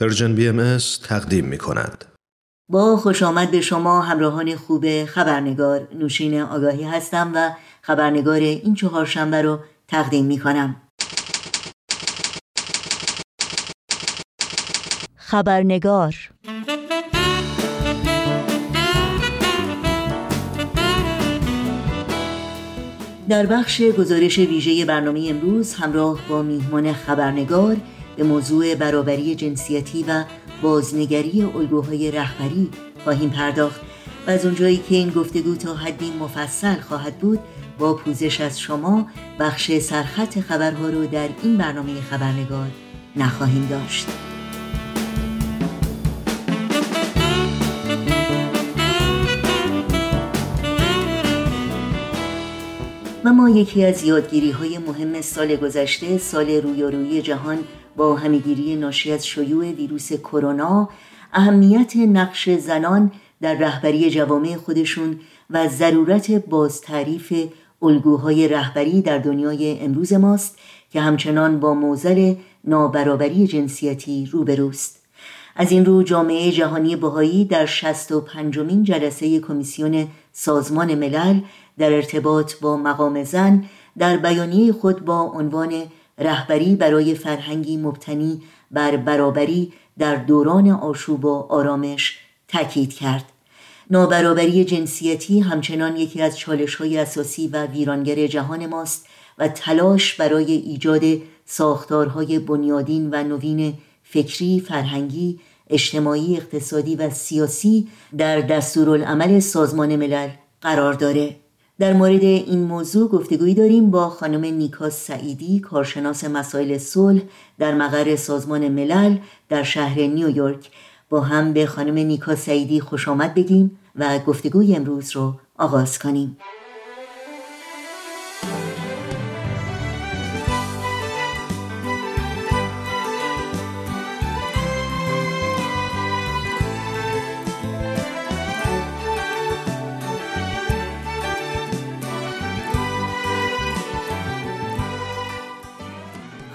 پرژن بی ام تقدیم می کند. با خوش آمد به شما همراهان خوب خبرنگار نوشین آگاهی هستم و خبرنگار این چهارشنبه رو تقدیم می کنم. خبرنگار در بخش گزارش ویژه برنامه امروز همراه با میهمان خبرنگار به موضوع برابری جنسیتی و بازنگری الگوهای رهبری خواهیم پرداخت و از اونجایی که این گفتگو تا حدی مفصل خواهد بود با پوزش از شما بخش سرخط خبرها رو در این برنامه خبرنگار نخواهیم داشت. و ما یکی از یادگیری های مهم سال گذشته سال رویارویی جهان با همیگیری ناشی از شیوع ویروس کرونا اهمیت نقش زنان در رهبری جوامع خودشون و ضرورت باز تعریف الگوهای رهبری در دنیای امروز ماست که همچنان با موزل نابرابری جنسیتی روبروست. از این رو جامعه جهانی بهایی در 65 مین جلسه کمیسیون سازمان ملل در ارتباط با مقام زن در بیانیه خود با عنوان رهبری برای فرهنگی مبتنی بر برابری در دوران آشوب و آرامش تاکید کرد. نابرابری جنسیتی همچنان یکی از چالش های اساسی و ویرانگر جهان ماست و تلاش برای ایجاد ساختارهای بنیادین و نوین فکری، فرهنگی، اجتماعی، اقتصادی و سیاسی در دستورالعمل سازمان ملل قرار داره. در مورد این موضوع گفتگویی داریم با خانم نیکا سعیدی کارشناس مسائل صلح در مقر سازمان ملل در شهر نیویورک. با هم به خانم نیکا سعیدی خوش آمد بگیم و گفتگوی امروز رو آغاز کنیم.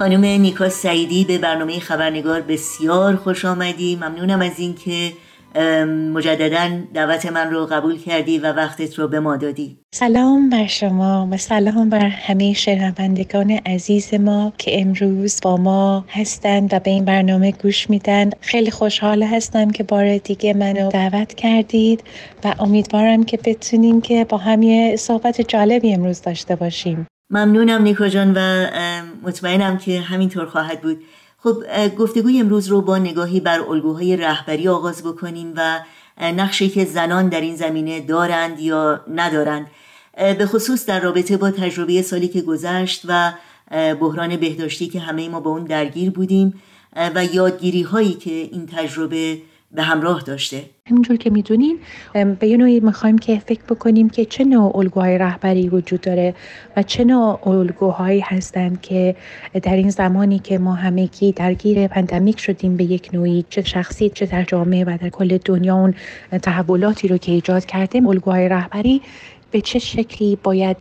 خانم نیکا سعیدی به برنامه خبرنگار بسیار خوش آمدی. ممنونم از اینکه مجددا دعوت من رو قبول کردی و وقتت رو به ما دادی. سلام بر شما و سلام بر همه شنوندگان عزیز ما که امروز با ما هستند و به این برنامه گوش میدن. خیلی خوشحال هستم که بار دیگه منو دعوت کردید و امیدوارم که بتونیم که با هم یه صحبت جالبی امروز داشته باشیم. ممنونم نیکو جان و مطمئنم که همینطور خواهد بود. خب گفتگوی امروز رو با نگاهی بر الگوهای رهبری آغاز بکنیم و نقشی که زنان در این زمینه دارند یا ندارند. به خصوص در رابطه با تجربه سالی که گذشت و بحران بهداشتی که همه ما با اون درگیر بودیم و یادگیری هایی که این تجربه به همراه داشته. همینجور که می‌دونین به یه نوعی می‌خوایم که فکر بکنیم که چه نوع الگوهای رهبری وجود داره و چه نوع الگوهایی هستند که در این زمانی که ما همگی درگیر پندمیک شدیم به یک نوعی چه شخصی چه در جامعه و در کل دنیا اون تحولاتی رو که ایجاد کردیم الگوهای رهبری به چه شکلی باید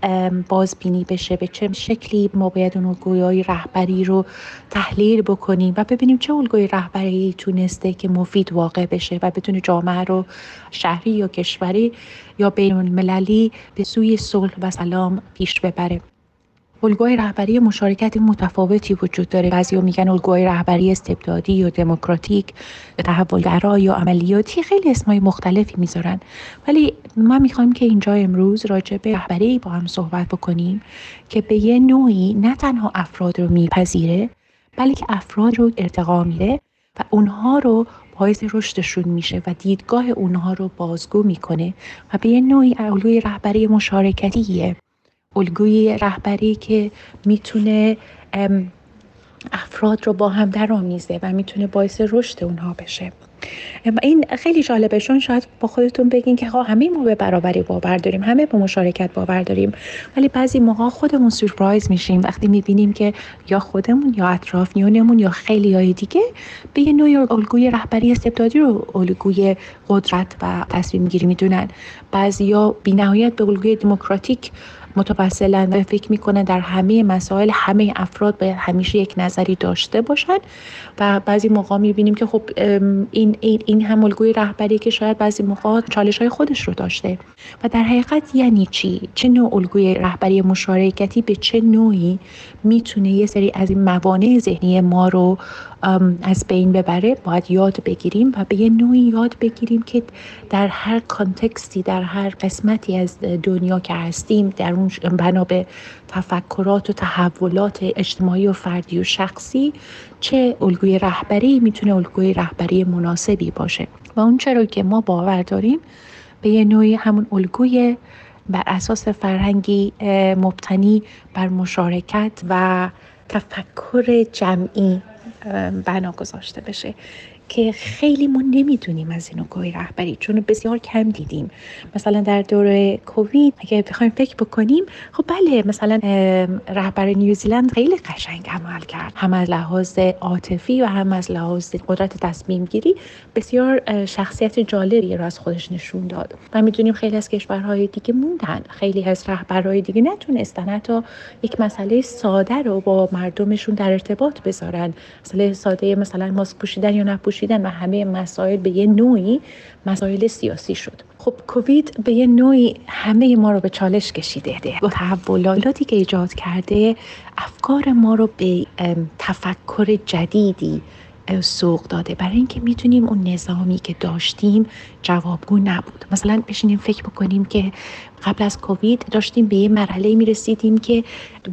بازبینی بشه؟ به چه شکلی ما باید اون الگوی رهبری رو تحلیل بکنیم و ببینیم چه الگوی رهبری تونسته که مفید واقع بشه و بتونه جامعه رو شهری یا کشوری یا بین المللی به سوی صلح و سلام پیش ببره؟ الگوهای رهبری مشارکت متفاوتی وجود داره. بعضی میگن الگوهای رهبری استبدادی یا دموکراتیک تحولگرا یا عملیاتی خیلی اسمای مختلفی می‌ذارن. ولی ما می‌خوایم که اینجا امروز راجع به رهبری با هم صحبت بکنیم که به یه نوعی نه تنها افراد رو میپذیره بلکه افراد رو ارتقا میده و اونها رو باعث رشدشون میشه و دیدگاه اونها رو بازگو می‌کنه و به یه نوعی الگوی رهبری مشارکتیه. الگوی رهبری که می‌تونه افراد رو با هم درآمیزه و می‌تونه باعث رشد اونها بشه. این خیلی جالبه چون شاید با خودتون بگین که همه ما به برابری باور داریم همه به مشارکت باور داریم ولی بعضی موقع خودمون سورپرایز میشیم. وقتی می‌بینیم که یا خودمون یا اطرافیانمون یا خیلی های دیگه به یه نوع الگوی رهبری استبدادی رو الگوی قدرت و تصمیم گیری می‌دونن. بعضیا بینهایت به الگوی دموکراتیک متوسلا و فکر می‌کنه در همه مسائل همه افراد باید همیشه یک نظری داشته باشند و بعضی موقع می‌بینیم که خب این این هم الگوی رهبری که شاید بعضی موقع چالش های خودش رو داشته. و در حقیقت یعنی چی؟ چه نوع الگوی رهبری مشارکتی به چه نوعی می‌تونه یه سری از این موانع ذهنی ما رو از بین ببره باید یاد بگیریم و به یه نوعی یاد بگیریم که در هر کانتکستی در هر قسمتی از دنیا که هستیم در اون بنا به تفکرات و تحولات اجتماعی و فردی و شخصی چه الگوی رهبری می‌تونه الگوی رهبری مناسبی باشه. و اون چرا که ما باور داریم به یه نوعی همون الگوی بر اساس فرهنگی مبتنی بر مشارکت و تفکر جمعی. بنا گذاشته بشه. که خیلی ما نمی‌دونیم از این نوع رهبری چون بسیار کم دیدیم. مثلا در دوره کووید اگه بخوایم فکر بکنیم خب بله مثلا رهبر نیوزیلند خیلی قشنگ عمل کرد. هم از لحاظ عاطفی و هم از لحاظ قدرت تصمیم گیری بسیار شخصیت جالبی رو از خودش نشون داد. و می‌دونیم خیلی از کشورهای دیگه موندن. خیلی از رهبرهای دیگه نتونستن حتی یک مسئله ساده رو با مردمشون در ارتباط بذارن. مسئله ساده مثلا ماسک پوشیدن یا نپوشیدن. و همه مسائل به یه نوعی مسائل سیاسی شد. خب کووید به یه نوعی همه ما رو به چالش کشیده. با تحولاتی که ایجاد کرده افکار ما رو به تفکر جدیدی سوق داده. برای اینکه می‌تونیم اون نظامی که داشتیم جوابگو نبود. مثلا بشینیم فکر بکنیم که قبل از کووید داشتیم به یه مرحله می رسیدیم که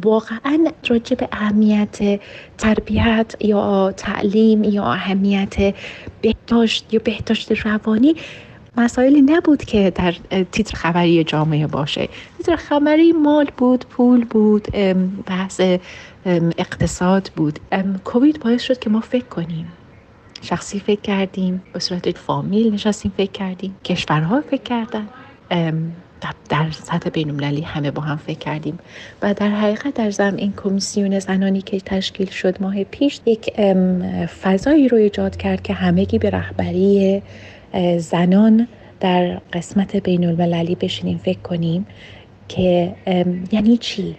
واقعا راجع به اهمیت تربیت یا تعلیم یا اهمیت بهداشت یا بهداشت روانی مسائلی نبود که در تیتر خبری جامعه باشه. تیتر خبری مال بود پول بود بحث اقتصاد بود. کووید باعث شد که ما فکر کنیم. شخصی فکر کردیم به صورت فامیل نشستیم فکر کردیم. کشورها فکر کردن. در سطح بین همه با هم فکر کردیم. و در حقیقت در زم این کمیسیون زنانی که تشکیل شد ماه پیش یک فضایی رو ایجاد کرد که همگی به رهبری زنان در قسمت بین المللی بشینیم فکر کنیم که یعنی چی؟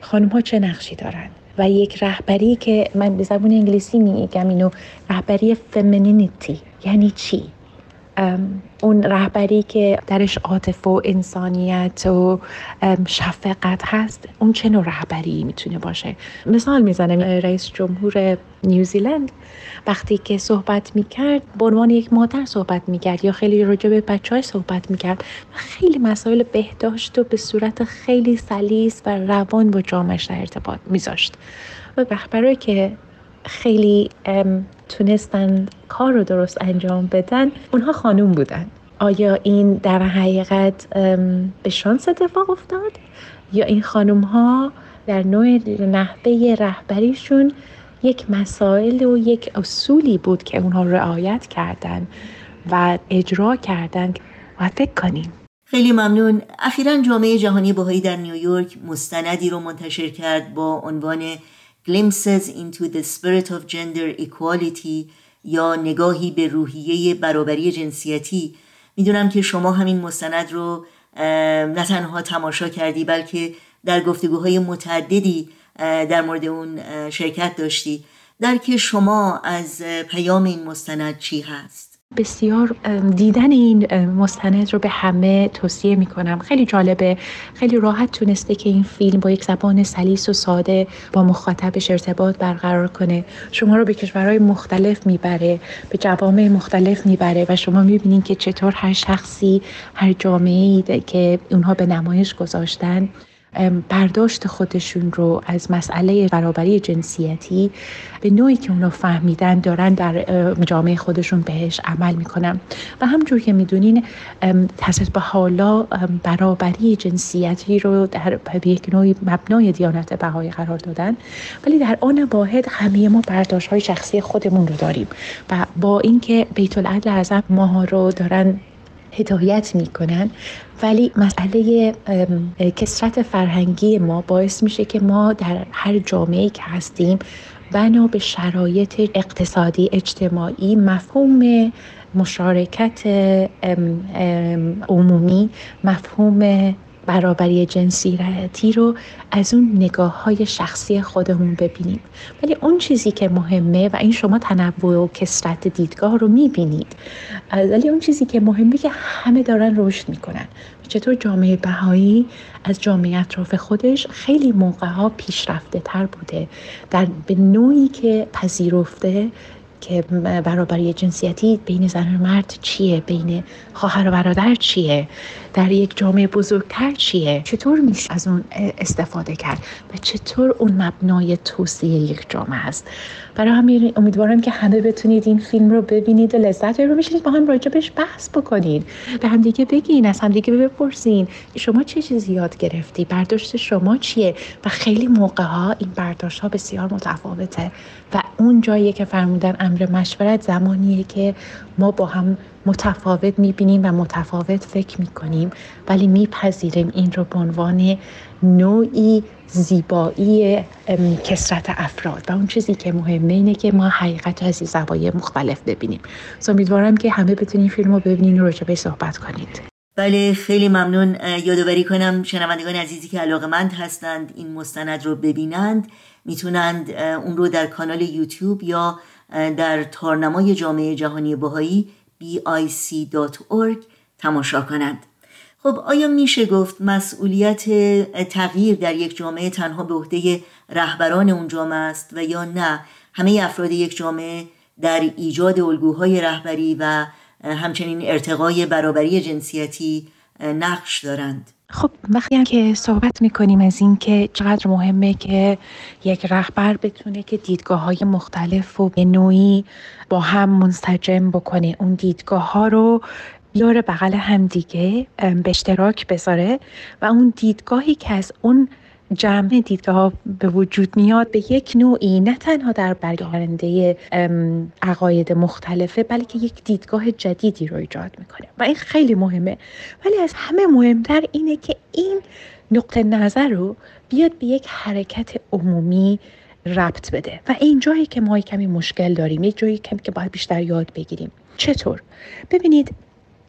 خانم ها چه نقشی دارن؟ و یک رهبری که من به زبون انگلیسی میگم اینو رهبری فمینینیتی یعنی چی؟ اون رهبری که درش عاطفه و انسانیت و شفقت هست اون چه نوع رهبری می‌تونه باشه؟ مثال می‌زنم رئیس جمهور نیوزیلند وقتی که صحبت می‌کرد به عنوان یک مادر صحبت می‌کرد یا خیلی راجع به بچه های صحبت می‌کرد خیلی مسائل بهداشت و به صورت خیلی سلیس و روان با جامعش در ارتباط میذاشت. و رهبرایی که خیلی تونستن کار رو درست انجام بدن. اونها خانوم بودن. آیا این در حقیقت به شانس اتفاق افتاد؟ یا این خانوم ها در نوع نحوه رهبریشون یک مسائل و یک اصولی بود که اونها رعایت کردن و اجرا کردن؟ و فکر کنیم. خیلی ممنون. اخیرا جامعه جهانی بهایی در نیویورک مستندی رو منتشر کرد با عنوان Glimpses into the Spirit of Gender Equality یا نگاهی به روحیه برابری جنسیتی می‌دونم که شما همین مستند رو نه تنها تماشا کردی بلکه در گفتگوهای متعددی در مورد اون شرکت داشتی درک شما از پیام این مستند چی هست؟ بسیار دیدن این مستند رو به همه توصیه می کنم خیلی جالبه. خیلی راحت تونسته که این فیلم با یک زبان سلیس و ساده با مخاطبش ارتباط برقرار کنه. شما رو به کشورهای مختلف می‌بره به جوامع مختلف می‌بره و شما می‌بینید که چطور هر شخصی هر جامعه که اونها به نمایش گذاشتن برداشت خودشون رو از مسئله برابری جنسیتی به نوعی که اونو فهمیدن دارن در جامعه خودشون بهش عمل می‌کنن. و همجور که می‌دونین تصد به حالا برابری جنسیتی رو در یک نوعی مبنای دیانت بهایی قرار دادن. ولی در آن واحد همه ما برداشت های شخصی خودمون رو داریم. و با اینکه بیت العدل اعظم ما رو دارن هدایت می‌کنن. ولی مسئله کسرت فرهنگی ما باعث میشه که ما در هر جامعه که هستیم بنا به شرایط اقتصادی اجتماعی مفهوم مشارکت عمومی مفهوم برابری جنسیتی رو از اون نگاه های شخصی خودمون ببینیم. ولی اون چیزی که مهمه و این شما تنوع و کسرت دیدگاه رو می‌بینید ولی اون چیزی که مهمه که همه دارن رشد می‌کنن. چطور جامعه بهایی از جامعه اطراف خودش خیلی موقع ها پیشرفته تر بوده. در به نوعی که پذیرفته که برابری جنسیتی بین زن و مرد چیه بین خواهر و برادر چیه. در یک جامعه بزرگتر چیه؟ چطور میشه؟ از اون استفاده کرد و چطور اون مبنای توصیه یک جامعه است؟ برای همین امیدوارم که همه بتونید این فیلم رو ببینید و لذت رو میشید با هم راجبش بحث بکنید. به هم دیگه بگین از هم دیگه بپرسین. شما چه چیزی یاد گرفتی؟ برداشت شما چیه؟ و خیلی موقع ها این برداشت ها بسیار متفاوته. و اون جایی که فرمودن امر مشورت زمانیه که ما با هم متفاوت می‌بینیم و متفاوت فکر می‌کنیم ولی میپذیریم این رو به عنوان نوعی زیبایی کسرت افراد. و اون چیزی که مهمه اینه که ما حقیقت از زوایای مختلف ببینیم. امیدوارم که همه بتونین فیلم رو ببینین و راجبه صحبت کنید بله خیلی ممنون. یادآوری کنم شنوندگان عزیزی که علاقه مند هستند این مستند رو ببینند می‌تونند اون رو در کانال یوتیوب یا در تارنمای جامعه جهانی بهایی bic.org تماشا کنند. خب آیا میشه گفت مسئولیت تغییر در یک جامعه تنها به عهده رهبران اون جامعه است و یا نه؟ همه افراد یک جامعه در ایجاد الگوهای رهبری و همچنین ارتقای برابری جنسیتی نقش دارند. خب وقتی هم که صحبت می‌کنیم از این که چقدر مهمه که یک رهبر بتونه که دیدگاه های مختلف و به نوعی با هم منسجم بکنه اون دیدگاه ها رو بیاره بغل هم دیگه به اشتراک بذاره و اون دیدگاهی که از اون جمع دیدگاه به وجود میاد به یک نوعی نه تنها در برگرنده عقاید مختلفه بلکه یک دیدگاه جدیدی رو ایجاد می‌کنه. و این خیلی مهمه. ولی از همه مهمتر اینه که این نقطه نظر رو بیاد به یک حرکت عمومی ربط بده. و این جایی که ما کمی مشکل داریم یک جایی کمی که باید بیشتر یاد بگیریم. چطور؟ ببینید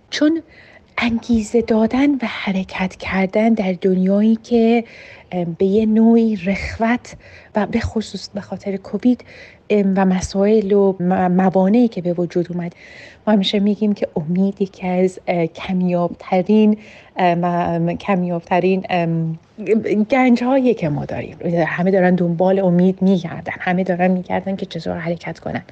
چون انگیزه دادن و حرکت کردن در دنیایی که به یه نوعی رخوت و به خصوص به خاطر کووید و مسائل و موانعی که به وجود اومد. همیشه میگیم که امید یکی از کمیابترین کمیابترین گنج هایی که ما داریم. همه دارن دنبال امید میگردن. همه دارن میگردن که چطور حرکت کنن.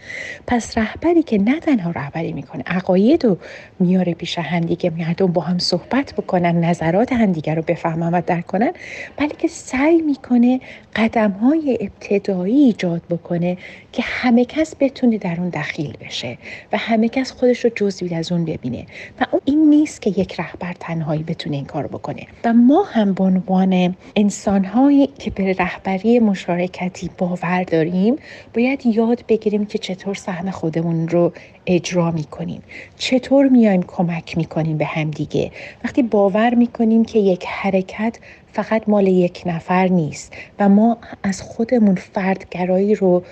پس رهبری که نه تنها رهبری می‌کنه عقاید رو میاره پیش همدیگه مردم با هم صحبت بکنن نظرات همدیگه رو بفهمن و درک کنن. بلکه سعی می‌کنه قدم های ابتدایی ایجاد بکنه که همه کس بتونه در اون دخیل بشه و همه کس خودش رو جزوی از اون ببینه. و اون این نیست که یک رهبر تنهایی بتونه این کار بکنه. و ما هم به عنوان انسانهایی که به رهبری مشارکتی باور داریم باید یاد بگیریم که چطور سهم خودمون رو اجرا می‌کنیم. چطور میایم کمک می‌کنیم به همدیگه وقتی باور می‌کنیم که یک حرکت فقط مال یک نفر نیست و ما از خودمون فردگرایی رو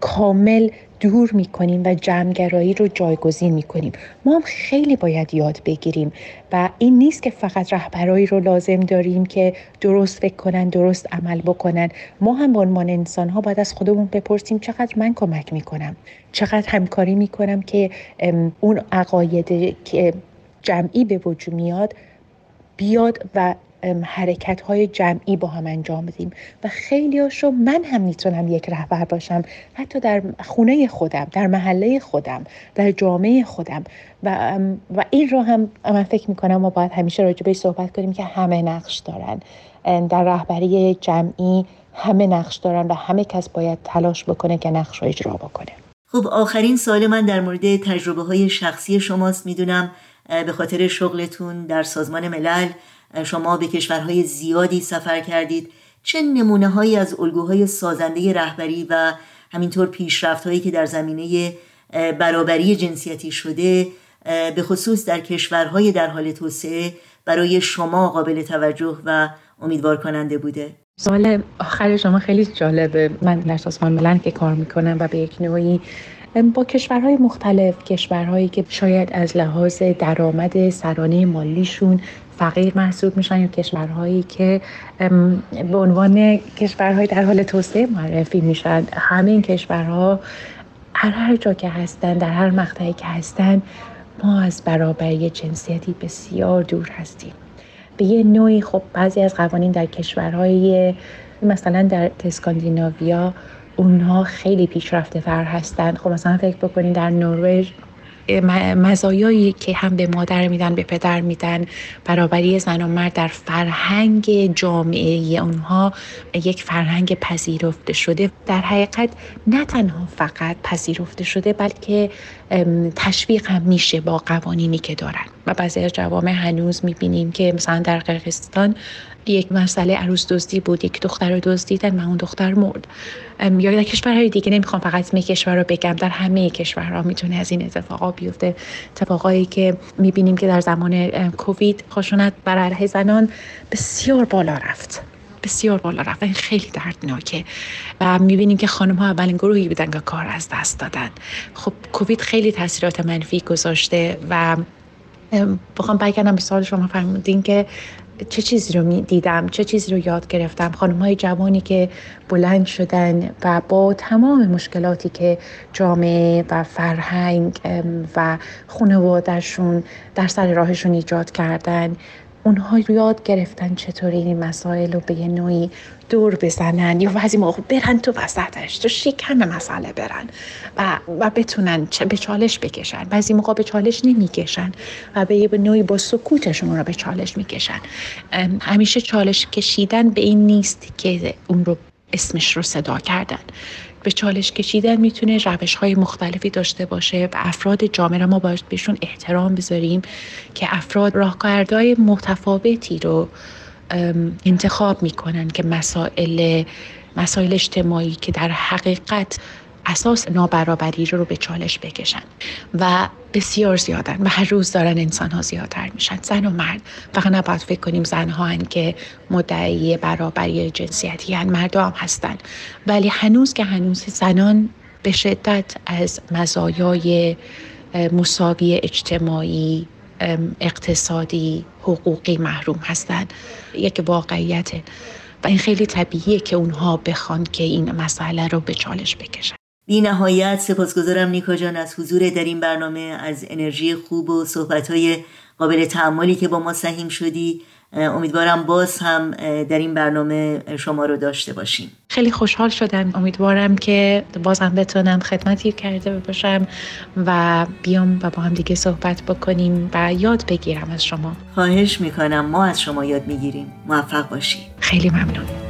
کامل دور می‌کنیم و جمعگرایی رو جایگزین می‌کنیم. ما هم خیلی باید یاد بگیریم و این نیست که فقط رهبرایی رو لازم داریم که درست فکر کنن درست عمل بکنن. ما هم به عنوان انسان ها باید از خودمون بپرسیم چقدر من کمک می‌کنم. چقدر همکاری می‌کنم که اون عقاید که جمعی به وجود میاد بیاد و حرکت های جمعی با هم انجام بدیم. و خیلی هاشو من هم می‌تونم یک رهبر باشم. حتی در خونه خودم در محله خودم در جامعه خودم. و, و این رو هم من فکر می‌کنم ما باید همیشه راجع به صحبت کنیم که همه نقش دارن. در رهبری جمعی همه نقش دارن و همه کس باید تلاش بکنه که نقش رو اجرا بکنه. خب آخرین سال من در مورد تجربه های شخصی شماست. می‌دونم به خاطر شغلتون در سازمان ملل شما به کشورهای زیادی سفر کردید. چه نمونه هایی از الگوهای سازنده رهبری و همینطور پیشرفت هایی که در زمینه برابری جنسیتی شده به خصوص در کشورهای در حال توسعه برای شما قابل توجه و امیدوار کننده بوده؟ سوال آخر شما خیلی جالبه. من در سازمان ملل که کار می‌کنم و به یک نوعی با کشورهای مختلف کشورهایی که شاید از لحاظ درآمد سرانه مالیشون فقیر محسوب میشن یا کشورهایی که به عنوان کشورهای در حال توسعه معرفی میشن. همه این کشورها هر هر جا که هستن در هر مقطعی که هستن ما از برابری جنسیتی بسیار دور هستیم. به یه نوعی خب بعضی از قوانین در کشورهای مثلا در اسکاندیناویا اونها خیلی پیشرفته تر هستند خب مثلا فکر بکنید در نروژ مزایایی که هم به مادر میدن به پدر میدن. برابری زن و مرد در فرهنگ جامعه اونها یک فرهنگ پذیرفته شده. در حقیقت نه تنها فقط پذیرفته شده بلکه تشویق هم میشه با قوانینی که دارن. و بعضی از جوامع هنوز می‌بینیم که مثلا در قرقستان یک مسئله عروس دزدی بود یک دختر رو دزدیدن و اون دختر مرد. یا در کشورهای دیگه نمی‌خوام فقط اسم کشور رو بگم در همه کشورها می‌تونه از این اتفاقا بیفته. اتفاقایی که می‌بینیم که در زمان کووید خشونت بر علیه زنان بسیار بالا رفت. بسیار بالا رفت. این خیلی دردناکه. و می‌بینیم که خانم ها اولین گروهی بودن که کار از دست دادن. خب کووید خیلی تاثیرات منفی گذاشته و بخوام بگم به سوال شما فرمودین که چه چیزی رو دیدم چه چیزی رو یاد گرفتم؟ خانم های جوانی که بلند شدن و با تمام مشکلاتی که جامعه و فرهنگ و خانوادهشون در سر راهشون ایجاد کردن اونها یاد گرفتن چطوری این مسائل رو به یه نوعی دور بزنن. یا بعضی موقع برن تو وسطش تو شکم مسئله برن. و, و بتونن به چالش بکشن. بعضی موقع به چالش نمی‌کشن و به یه نوعی با سکوتشون رو به چالش می‌کشن. همیشه چالش کشیدن به این نیست که اون رو اسمش رو صدا کردن. به چالش کشیدن می‌تونه روش های مختلفی داشته باشه و افراد جامعه ما باید بهشون احترام بذاریم که افراد راهکاردهای متفاوتی رو انتخاب می‌کنن که مسائل مسائل اجتماعی که در حقیقت اساس نابرابری رو به چالش بکشن و بسیار زیادن و هر روز دارن انسان ها زیادتر میشن. زن و مرد فقط نباید فکر کنیم زن ها هن که مدعی برابری جنسیتی هن مرد هم هستن. ولی هنوز که هنوز زنان به شدت از مزایای مساوی اجتماعی اقتصادی حقوقی محروم هستند یک واقعیت و این خیلی طبیعیه که اونها بخوان که این مسئله رو به چالش بکشن. بی نهایت سپاسگزارم نیکا جان از حضور در این برنامه از انرژی خوب و صحبتهای قابل تعمالی که با ما سهیم شدی. امیدوارم باز هم در این برنامه شما رو داشته باشیم. خیلی خوشحال شدم. امیدوارم که بازم بتونم خدمتی کرده باشم و بیام و با هم دیگه صحبت بکنیم و یاد بگیرم از شما. خواهش می‌کنم. ما از شما یاد می‌گیریم. موفق باشی. خیلی ممنون.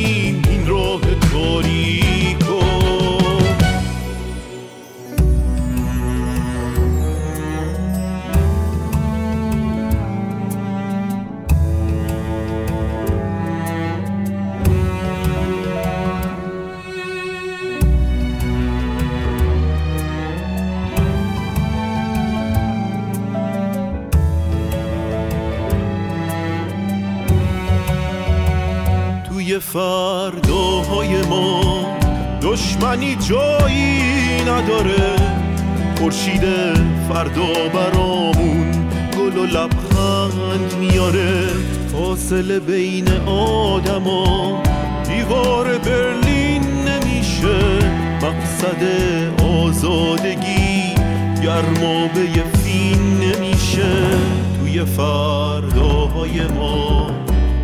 فرداهای ما دشمنی جایی نداره. خورشید فردا برامون گل و لبخند میاره. فاصله بین آدما دیوار برلین نمیشه. مقصد آزادگی گرمابه فین نمیشه. توی فرداهای ما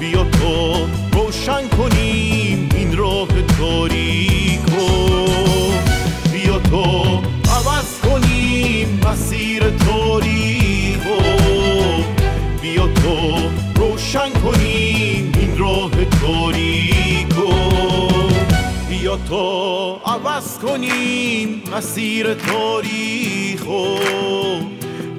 بیا تا روشن کنیم این راه تاریک بیا تا عوض کنیم مسیر تاریخ بیا تا روشن کنیم این راه تاریک بیا تا عوض کنیم مسیر تاریخ